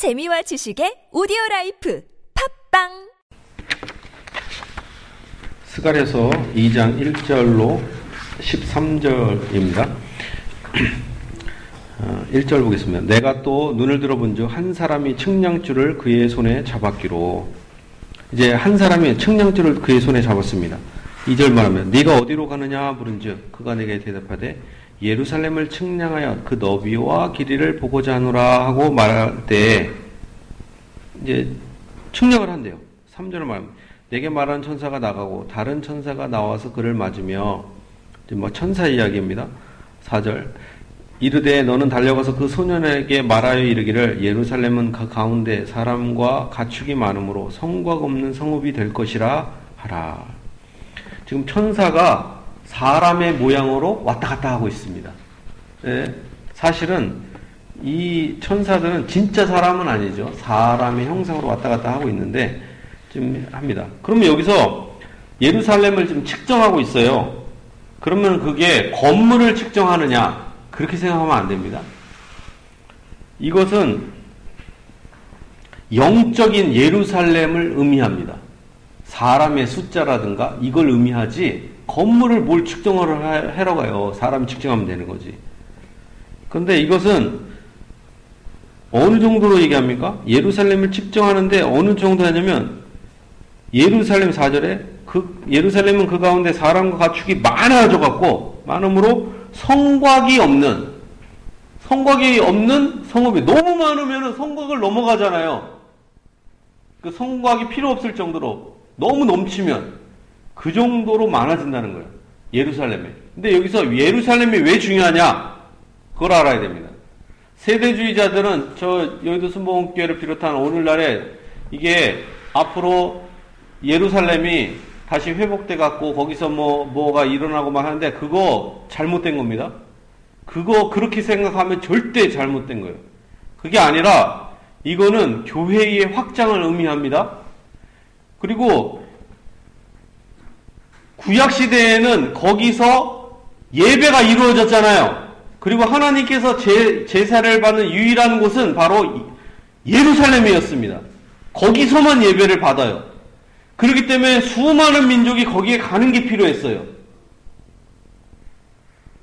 재미와 지식의 오디오 라이프 팟빵 스가랴서 2장 1절로 13절입니다. 1절 보겠습니다. 내가 또 눈을 들어본 즉 한 사람이 측량줄을 그의 손에 잡았기로 이제 한 사람이 측량줄을 그의 손에 잡았습니다. 2절 말하면 네가 어디로 가느냐 물은즉 그가 내게 대답하되 예루살렘을 측량하여 그 너비와 길이를 보고자 하노라 하고 말할 때 이제 측량을 한대요. 3절을 말하면 내게 말하는 천사가 나가고 다른 천사가 나와서 그를 맞으며 뭐 천사 이야기입니다. 4절 이르되 너는 달려가서 그 소년에게 말하여 이르기를 예루살렘은 그 가운데 사람과 가축이 많으므로 성곽 없는 성읍이 될 것이라 하라. 지금 천사가 사람의 모양으로 왔다 갔다 하고 있습니다. 네, 사실은 이 천사들은 진짜 사람은 아니죠. 사람의 형상으로 왔다 갔다 하고 있는데 지금 합니다. 그러면 여기서 예루살렘을 지금 측정하고 있어요. 그러면 그게 건물을 측정하느냐? 그렇게 생각하면 안 됩니다. 이것은 영적인 예루살렘을 의미합니다. 사람의 숫자라든가 이걸 의미하지 건물을 뭘 측정을 하러 가요. 사람 측정하면 되는 거지. 근데 이것은 어느 정도로 얘기합니까? 예루살렘을 측정하는데 어느 정도 하냐면 예루살렘 4절에 그 예루살렘은 그 가운데 사람과 가축이 많아져 갖고 많음으로 성곽이 없는 성곽이 없는 성읍이 너무 많으면 성곽을 넘어가잖아요. 그 성곽이 필요 없을 정도로 너무 넘치면 그 정도로 많아진다는 거예요. 예루살렘에. 근데 여기서 예루살렘이 왜 중요하냐? 그걸 알아야 됩니다. 세대주의자들은 저 여의도 순복음교회를 비롯한 오늘날에 이게 앞으로 예루살렘이 다시 회복돼 갖고 거기서 뭐 뭐가 일어나고 막 하는데 그거 잘못된 겁니다. 그거 그렇게 생각하면 절대 잘못된 거예요. 그게 아니라 이거는 교회의 확장을 의미합니다. 그리고 구약 시대에는 거기서 예배가 이루어졌잖아요. 그리고 하나님께서 제, 제사를 받는 유일한 곳은 바로 예루살렘이었습니다. 거기서만 예배를 받아요. 그렇기 때문에 수많은 민족이 거기에 가는 게 필요했어요.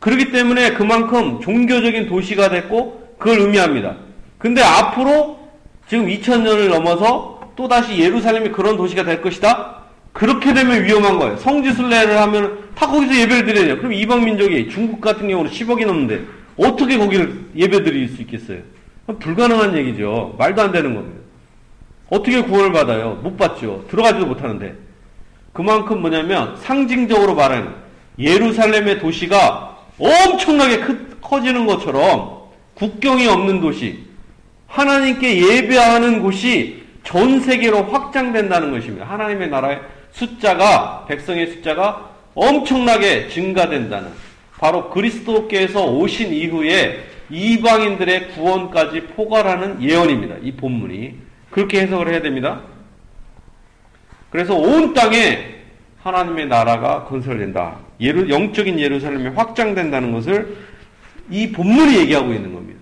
그렇기 때문에 그만큼 종교적인 도시가 됐고 그걸 의미합니다. 근데 앞으로 지금 2000년을 넘어서 또다시 예루살렘이 그런 도시가 될 것이다? 그렇게 되면 위험한 거예요. 성지순례를 하면 다 거기서 예배를 드려야 그럼 이방 민족이 중국 같은 경우는 10억이 넘는데 어떻게 거기를 예배 드릴 수 있겠어요? 불가능한 얘기죠. 말도 안 되는 겁니다. 어떻게 구원을 받아요? 못 받죠. 들어가지도 못하는데. 그만큼 뭐냐면 상징적으로 말하는 예루살렘의 도시가 엄청나게 크, 커지는 것처럼 국경이 없는 도시, 하나님께 예배하는 곳이 전 세계로 확장된다는 것입니다. 하나님의 나라의 숫자가, 백성의 숫자가 엄청나게 증가된다는, 바로 그리스도께서 오신 이후에 이방인들의 구원까지 포괄하는 예언입니다. 이 본문이. 그렇게 해석을 해야 됩니다. 그래서 온 땅에 하나님의 나라가 건설된다. 예루, 영적인 예루살렘이 확장된다는 것을 이 본문이 얘기하고 있는 겁니다.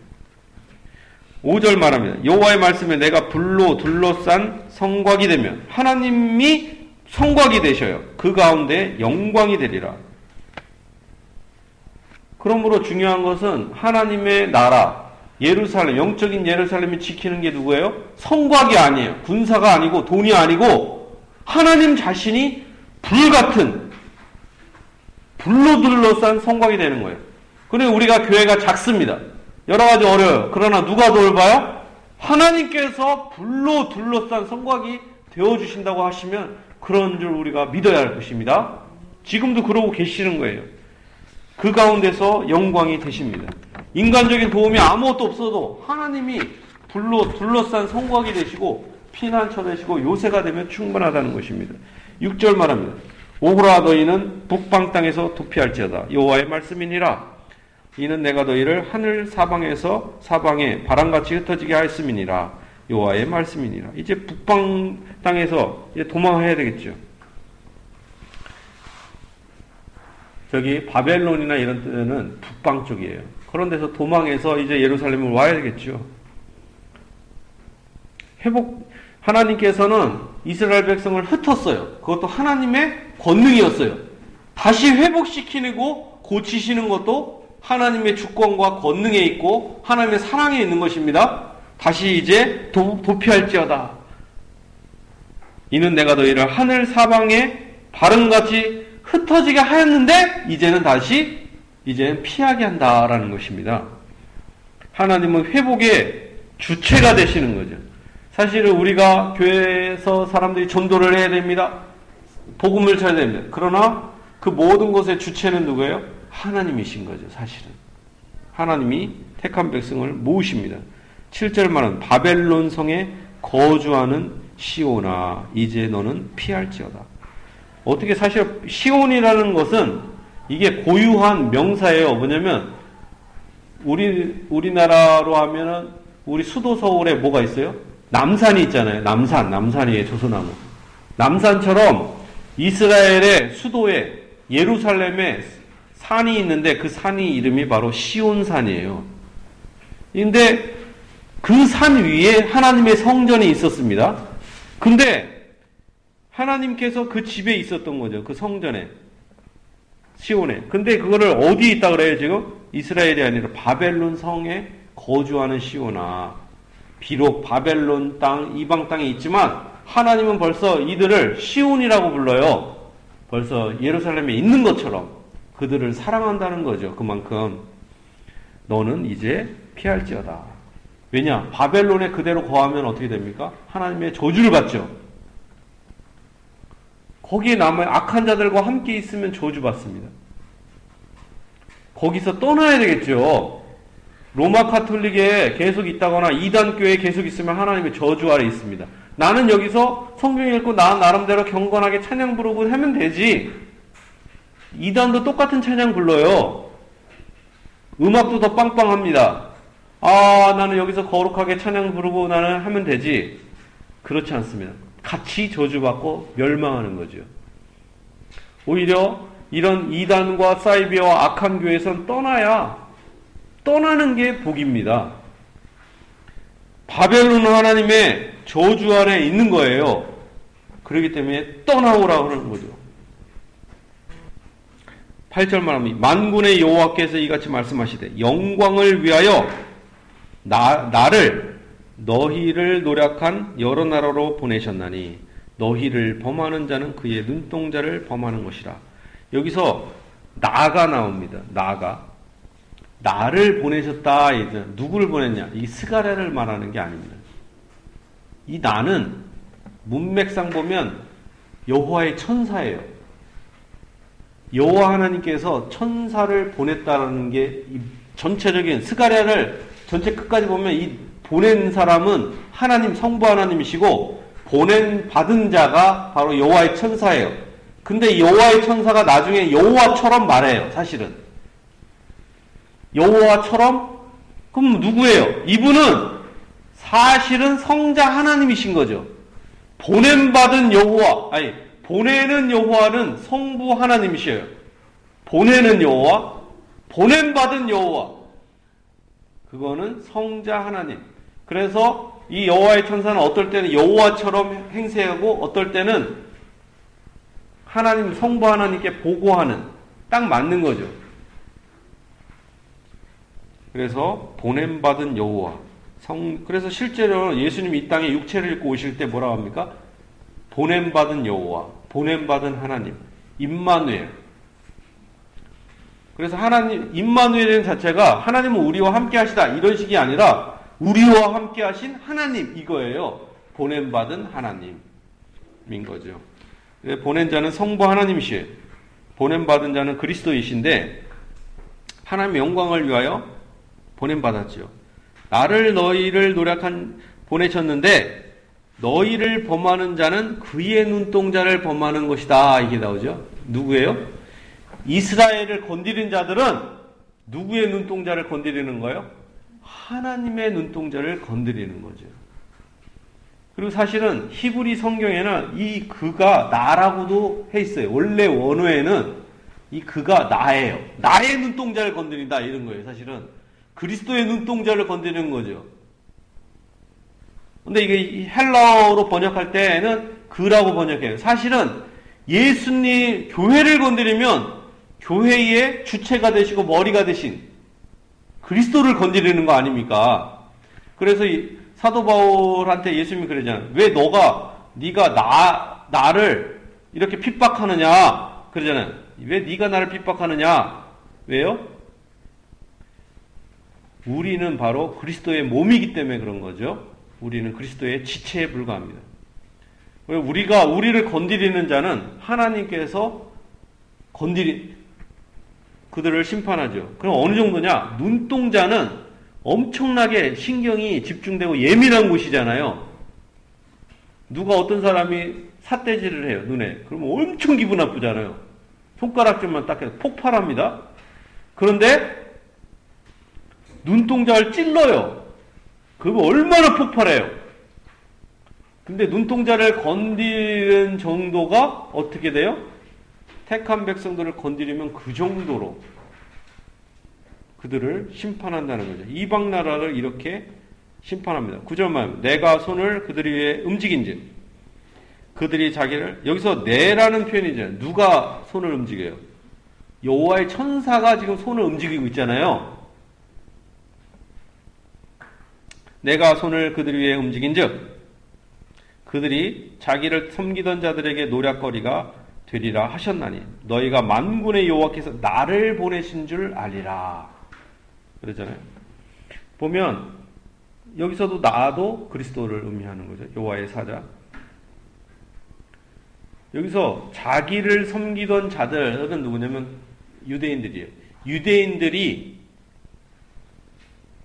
5절 말합니다. 여호와의 말씀에 내가 불로 둘러싼 성곽이 되면 하나님이 성곽이 되셔요. 그 가운데 영광이 되리라. 그러므로 중요한 것은 하나님의 나라, 예루살렘, 영적인 예루살렘이 지키는 게 누구예요? 성곽이 아니에요. 군사가 아니고 돈이 아니고 하나님 자신이 불 같은 불로 둘러싼 성곽이 되는 거예요. 그래 우리가 교회가 작습니다. 여러 가지 어려워요. 그러나 누가 돌봐요? 하나님께서 불로 둘러싼 성곽이 되어 주신다고 하시면 그런 줄 우리가 믿어야 할 것입니다. 지금도 그러고 계시는 거예요. 그 가운데서 영광이 되십니다. 인간적인 도움이 아무것도 없어도 하나님이 불로 둘러싼 성곽이 되시고 피난처 되시고 요새가 되면 충분하다는 것입니다. 6절 말합니다. 오호라 너희는 북방 땅에서 도피할지어다. 여호와의 말씀이니라. 이는 내가 너희를 하늘 사방에서 사방에 바람같이 흩어지게 하였음이니라. 여호와의 말씀이니라. 이제 북방 땅에서 이제 도망해야 되겠죠. 저기 바벨론이나 이런 데는 북방 쪽이에요. 그런 데서 도망해서 이제 예루살렘을 와야 되겠죠. 회복 하나님께서는 이스라엘 백성을 흩었어요. 그것도 하나님의 권능이었어요. 다시 회복시키고 고치시는 것도 하나님의 주권과 권능에 있고 하나님의 사랑에 있는 것입니다. 다시 이제 도, 도피할지어다. 이는 내가 너희를 하늘 사방에 바른같이 흩어지게 하였는데 이제는 다시 이제는 피하게 한다라는 것입니다. 하나님은 회복의 주체가 되시는 거죠. 사실은 우리가 교회에서 사람들이 전도를 해야 됩니다. 복음을 쳐야 됩니다. 그러나 그 모든 것의 주체는 누구예요? 하나님이신 거죠, 사실은. 하나님이 택한 백성을 모으십니다. 7절 말은 바벨론 성에 거주하는 시오나 이제 너는 피할지어다. 어떻게 사실 시온이라는 것은 이게 고유한 명사예요. 뭐냐면 우리 우리나라로 하면은 우리 수도 서울에 뭐가 있어요? 남산이 있잖아요. 남산, 남산이에요. 조선나무. 남산처럼 이스라엘의 수도에 예루살렘에 산이 있는데 그 산이 이름이 바로 시온산이에요. 근데 그 산 위에 하나님의 성전이 있었습니다. 근데 하나님께서 그 집에 있었던 거죠. 그 성전에. 시온에. 근데 그거를 어디 있다 그래요, 지금? 이스라엘이 아니라 바벨론 성에 거주하는 시온아. 비록 바벨론 땅, 이방 땅에 있지만 하나님은 벌써 이들을 시온이라고 불러요. 벌써 예루살렘에 있는 것처럼 그들을 사랑한다는 거죠. 그만큼 너는 이제 피할지어다. 왜냐? 바벨론에 그대로 거하면 어떻게 됩니까? 하나님의 저주를 받죠. 거기에 남은 악한 자들과 함께 있으면 저주받습니다. 거기서 떠나야 되겠죠. 로마 카톨릭에 계속 있다거나 이단교에 계속 있으면 하나님의 저주 아래 있습니다. 나는 여기서 성경 읽고 나 나름대로 경건하게 찬양 부르고 하면 되지. 이단도 똑같은 찬양 불러요. 음악도 더 빵빵합니다. 아, 나는 여기서 거룩하게 찬양 부르고 나는 하면 되지. 그렇지 않습니다. 같이 저주받고 멸망하는 거죠. 오히려 이런 이단과 사이비와 악한 교회에선 떠나야 떠나는 게 복입니다. 바벨론은 하나님의 저주 아래 있는 거예요. 그렇기 때문에 떠나오라고 하는 거죠. 8절 말합니다. 만군의 여호와께서 이같이 말씀하시되 영광을 위하여 나, 나를 너희를 노력한 여러 나라로 보내셨나니 너희를 범하는 자는 그의 눈동자를 범하는 것이라. 여기서 나가 나옵니다. 나가. 나를 보내셨다. 누구를 보냈냐? 이 스가랴를 말하는 게 아닙니다. 이 나는 문맥상 보면 여호와의 천사예요. 여호와 하나님께서 천사를 보냈다라는 게 전체적인 스가랴를 전체 끝까지 보면 이 보낸 사람은 하나님 성부 하나님이시고 보낸 받은 자가 바로 여호와의 천사예요. 근데 여호와의 천사가 나중에 여호와처럼 말해요. 사실은 여호와처럼 그럼 누구예요? 이분은 사실은 성자 하나님이신 거죠. 보냄 받은 여호와 아니 보내는 여호와는 성부 하나님이셔요. 보내는 여호와 보냄 받은 여호와 그거는 성자 하나님. 그래서 이 여호와의 천사는 어떨 때는 여호와처럼 행세하고 어떨 때는 하나님 성부 하나님께 보고하는 딱 맞는 거죠. 그래서 보냄 받은 여호와 성 그래서 실제로 예수님 이 땅에 육체를 입고 오실 때 뭐라고 합니까? 보냄 받은 여호와, 보냄 받은 하나님, 임마누엘. 그래서 하나님 임마누엘은 자체가 하나님은 우리와 함께 하시다 이런 식이 아니라 우리와 함께 하신 하나님 이거예요. 보냄 받은 하나님인 거죠. 보낸 자는 성부 하나님이시에요. 보냄 받은 자는 그리스도이신데 하나님의 영광을 위하여 보냄 받았죠. 나를 너희를 노력한 보내셨는데 너희를 범하는 자는 그의 눈동자를 범하는 것이다. 이게 나오죠. 누구예요? 이스라엘을 건드린 자들은 누구의 눈동자를 건드리는 거예요? 하나님의 눈동자를 건드리는 거죠. 그리고 사실은 히브리 성경에는 이 그가 나라고도 해 있어요. 원래 원어에는 이 그가 나예요. 나의 눈동자를 건드린다 이런 거예요. 사실은 그리스도의 눈동자를 건드리는 거죠. 근데 이게 헬라어로 번역할 때는 그라고 번역해요. 사실은 예수님 교회를 건드리면 교회의 주체가 되시고 머리가 되신 그리스도를 건드리는 거 아닙니까? 그래서 사도 바울한테 예수님이 그러잖아요. 왜 너가 네가 나 나를 이렇게 핍박하느냐? 그러잖아요. 왜 네가 나를 핍박하느냐? 왜요? 우리는 바로 그리스도의 몸이기 때문에 그런 거죠. 우리는 그리스도의 지체에 불과합니다. 우리가 우리를 건드리는 자는 하나님께서 건드리 그들을 심판하죠. 그럼 어느 정도냐? 눈동자는 엄청나게 신경이 집중되고 예민한 곳이잖아요. 누가 어떤 사람이 삿대질을 해요, 눈에. 그러면 엄청 기분 나쁘잖아요. 손가락질만 딱 해도 폭발합니다. 그런데 눈동자를 찔러요. 그러면 얼마나 폭발해요. 근데 눈동자를 건드리는 정도가 어떻게 돼요? 택한 백성들을 건드리면 그 정도로 그들을 심판한다는 거죠. 이방 나라를 이렇게 심판합니다. 구절만 내가 손을 그들 위해 움직인지 그들이 자기를 여기서 내라는 표현이잖아요. 누가 손을 움직여요? 여호와의 천사가 지금 손을 움직이고 있잖아요. 내가 손을 그들 위해 움직인즉 그들이 자기를 섬기던 자들에게 노략거리가 되리라 하셨나니 너희가 만군의 여호와께서 나를 보내신 줄 알리라 그러잖아요. 보면 여기서도 나도 그리스도를 의미하는 거죠. 여호와의 사자. 여기서 자기를 섬기던 자들은 누구냐면 유대인들이에요. 유대인들이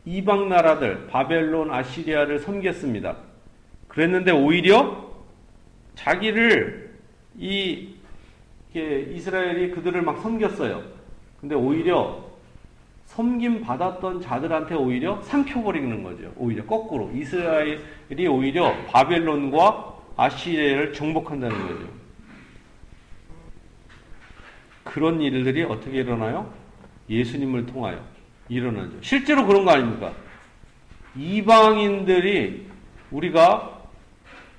이방 나라들 바벨론, 아시리아를 섬겼습니다. 그랬는데 오히려 자기를 이 이스라엘이 그들을 막 섬겼어요. 근데 오히려 섬김 받았던 자들한테 오히려 삼켜버리는 거죠. 오히려 거꾸로 이스라엘이 오히려 바벨론과 아시리아를 정복한다는 거죠. 그런 일들이 어떻게 일어나요? 예수님을 통하여 일어나죠. 실제로 그런 거 아닙니까? 이방인들이 우리가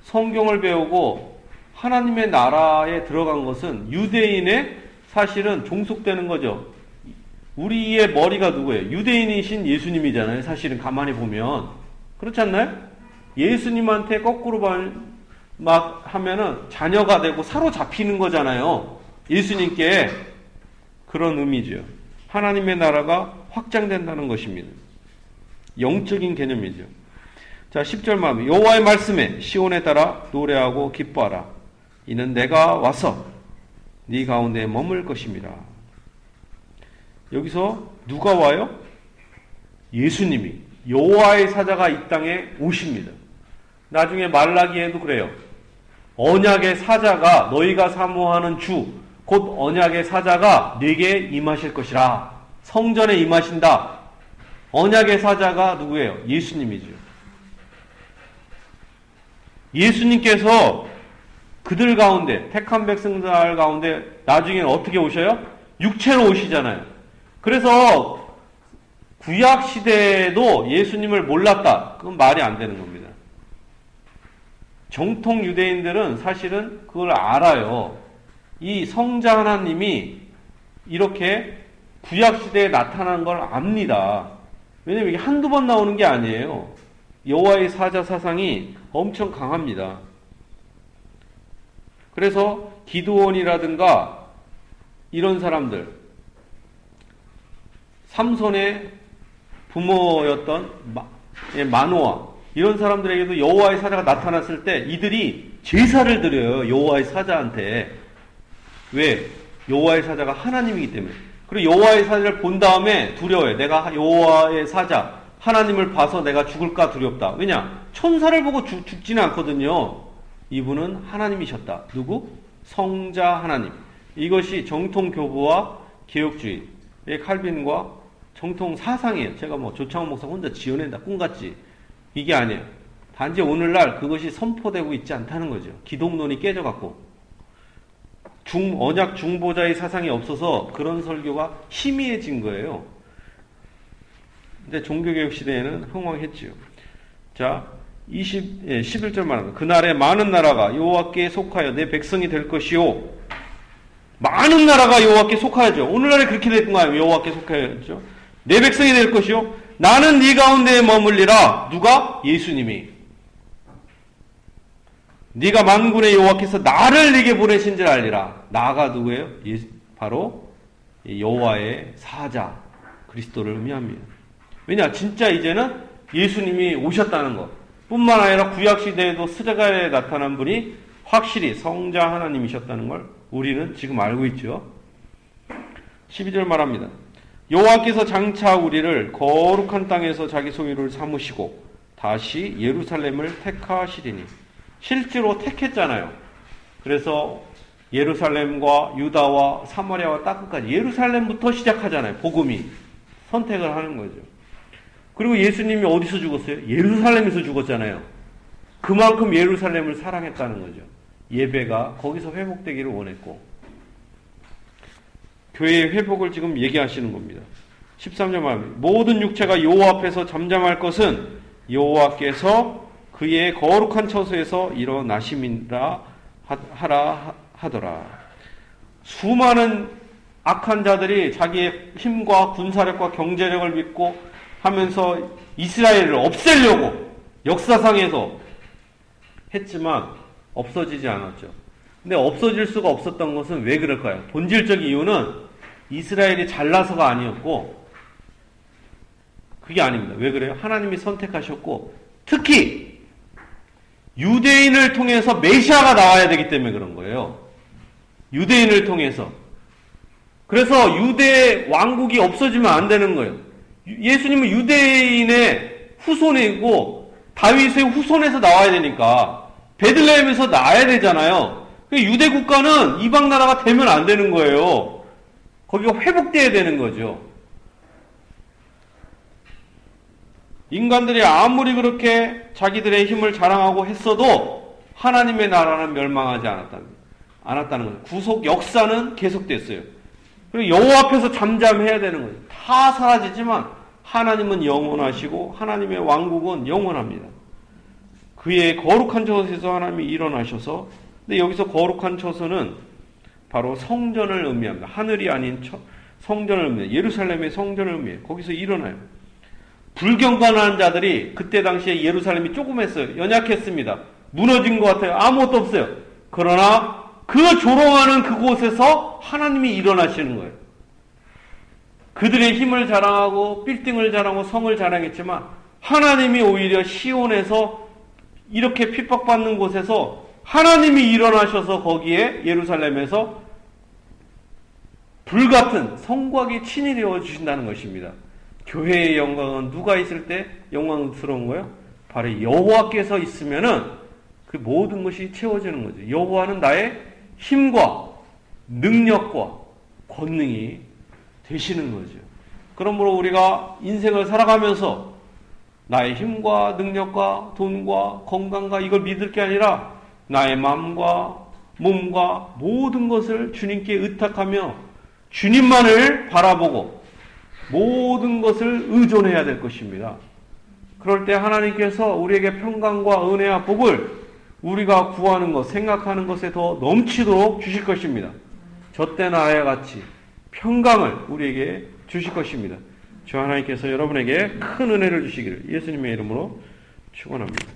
성경을 배우고 하나님의 나라에 들어간 것은 유대인의 사실은 종속되는 거죠. 우리의 머리가 누구예요? 유대인이신 예수님이잖아요. 사실은 가만히 보면. 그렇지 않나요? 예수님한테 거꾸로 막 하면은 자녀가 되고 사로잡히는 거잖아요. 예수님께 그런 의미죠. 하나님의 나라가 확장된다는 것입니다. 영적인 개념이죠. 자, 10절 마음. 여호와의 말씀에 시온에 따라 노래하고 기뻐하라. 이는 내가 와서 네 가운데 머물 것입니다. 여기서 누가 와요? 예수님이 여호와의 사자가 이 땅에 오십니다. 나중에 말라기에도 그래요. 언약의 사자가 너희가 사모하는 주, 곧 언약의 사자가 네게 임하실 것이라. 성전에 임하신다. 언약의 사자가 누구예요? 예수님이죠. 예수님께서 그들 가운데 택한 백성들 가운데 나중에는 어떻게 오셔요? 육체로 오시잖아요. 그래서 구약 시대에도 예수님을 몰랐다. 그건 말이 안 되는 겁니다. 정통 유대인들은 사실은 그걸 알아요. 이 성자 하나님이 이렇게 구약 시대에 나타난 걸 압니다. 왜냐면 이게 한두 번 나오는 게 아니에요. 여호와의 사자 사상이 엄청 강합니다. 그래서 기도원이라든가 이런 사람들 삼손의 부모였던 예, 마노아 이런 사람들에게도 여호와의 사자가 나타났을 때 이들이 제사를 드려요 여호와의 사자한테. 왜? 여호와의 사자가 하나님이기 때문에. 그리고 여호와의 사자를 본 다음에 두려워요 내가 여호와의 사자 하나님을 봐서 내가 죽을까 두렵다. 왜냐? 천사를 보고 죽, 죽지는 않거든요. 이분은 하나님이셨다. 누구? 성자 하나님. 이것이 정통 교부와 개혁주의의 칼빈과 정통 사상이에요. 제가 뭐 조창원 목사 혼자 지어낸다 꿈같지. 이게 아니에요. 단지 오늘날 그것이 선포되고 있지 않다는 거죠. 기독론이 깨져갖고. 중, 언약 중보자의 사상이 없어서 그런 설교가 희미해진 거예요. 근데 종교개혁 시대에는 흥왕했지요. 자, 20, 예, 11절 말합니다. 그날에 많은 나라가 여호와께 속하여 내 백성이 될 것이요. 많은 나라가 여호와께 속하여죠. 오늘날에 그렇게 됐군가요? 여호와께 속하여죠. 내 백성이 될 것이요. 나는 네 가운데에 머물리라. 누가? 예수님이. 네가 만군의 여호와께서 나를 네게 보내신 줄 알리라. 나가 누구예요? 예, 바로 여호와의 사자 그리스도를 의미합니다. 왜냐? 진짜 이제는 예수님이 오셨다는 것. 뿐만 아니라 구약 시대에도 스데가에 나타난 분이 확실히 성자 하나님이셨다는 걸 우리는 지금 알고 있죠. 12절 말합니다. 여호와께서 장차 우리를 거룩한 땅에서 자기 소유를 삼으시고 다시 예루살렘을 택하시리니 실제로 택했잖아요. 그래서 예루살렘과 유다와 사마리아와 땅끝까지 예루살렘부터 시작하잖아요. 복음이 선택을 하는 거죠. 그리고 예수님이 어디서 죽었어요? 예루살렘에서 죽었잖아요. 그만큼 예루살렘을 사랑했다는 거죠. 예배가 거기서 회복되기를 원했고 교회의 회복을 지금 얘기하시는 겁니다. 13절 말합니다. 모든 육체가 여호와 앞에서 잠잠할 것은 여호와께서 그의 거룩한 처소에서 일어나심이라 하라 하더라. 수많은 악한 자들이 자기의 힘과 군사력과 경제력을 믿고 하면서 이스라엘을 없애려고 역사상에서 했지만 없어지지 않았죠. 근데 없어질 수가 없었던 것은 왜 그럴까요? 본질적 이유는 이스라엘이 잘나서가 아니었고 그게 아닙니다. 왜 그래요? 하나님이 선택하셨고 특히 유대인을 통해서 메시아가 나와야 되기 때문에 그런 거예요. 유대인을 통해서. 그래서 유대 왕국이 없어지면 안 되는 거예요. 예수님은 유대인의 후손이고 다윗의 후손에서 나와야 되니까 베들레헴에서 나와야 되잖아요. 유대 국가는 이방 나라가 되면 안 되는 거예요. 거기가 회복돼야 되는 거죠. 인간들이 아무리 그렇게 자기들의 힘을 자랑하고 했어도 하나님의 나라는 멸망하지 않았다는 거예요. 구속 역사는 계속됐어요. 그리고 여호와 앞에서 잠잠해야 되는 거예요. 다 사라지지만 하나님은 영원하시고 하나님의 왕국은 영원합니다. 그의 거룩한 처소에서 하나님이 일어나셔서 근데 여기서 거룩한 처소는 바로 성전을 의미합니다. 하늘이 아닌 처, 성전을 의미해요. 예루살렘의 성전을 의미해요. 거기서 일어나요. 불경건한 자들이 그때 당시에 예루살렘이 조금했어요. 연약했습니다. 무너진 것 같아요. 아무것도 없어요. 그러나 그 조롱하는 그곳에서 하나님이 일어나시는 거예요. 그들의 힘을 자랑하고 빌딩을 자랑하고 성을 자랑했지만 하나님이 오히려 시온에서 이렇게 핍박받는 곳에서 하나님이 일어나셔서 거기에 예루살렘에서 불같은 성곽이 친히 되어 주신다는 것입니다. 교회의 영광은 누가 있을 때 영광스러운 거예요? 바로 여호와께서 있으면은 그 모든 것이 채워지는 거죠. 여호와는 나의 힘과 능력과 권능이 되시는 거죠. 그러므로 우리가 인생을 살아가면서 나의 힘과 능력과 돈과 건강과 이걸 믿을 게 아니라 나의 마음과 몸과 모든 것을 주님께 의탁하며 주님만을 바라보고 모든 것을 의존해야 될 것입니다. 그럴 때 하나님께서 우리에게 평강과 은혜와 복을 우리가 구하는 것, 생각하는 것에 더 넘치도록 주실 것입니다. 저 때나 아 같이 평강을 우리에게 주실 것입니다. 주 하나님께서 여러분에게 큰 은혜를 주시기를 예수님의 이름으로 축원합니다.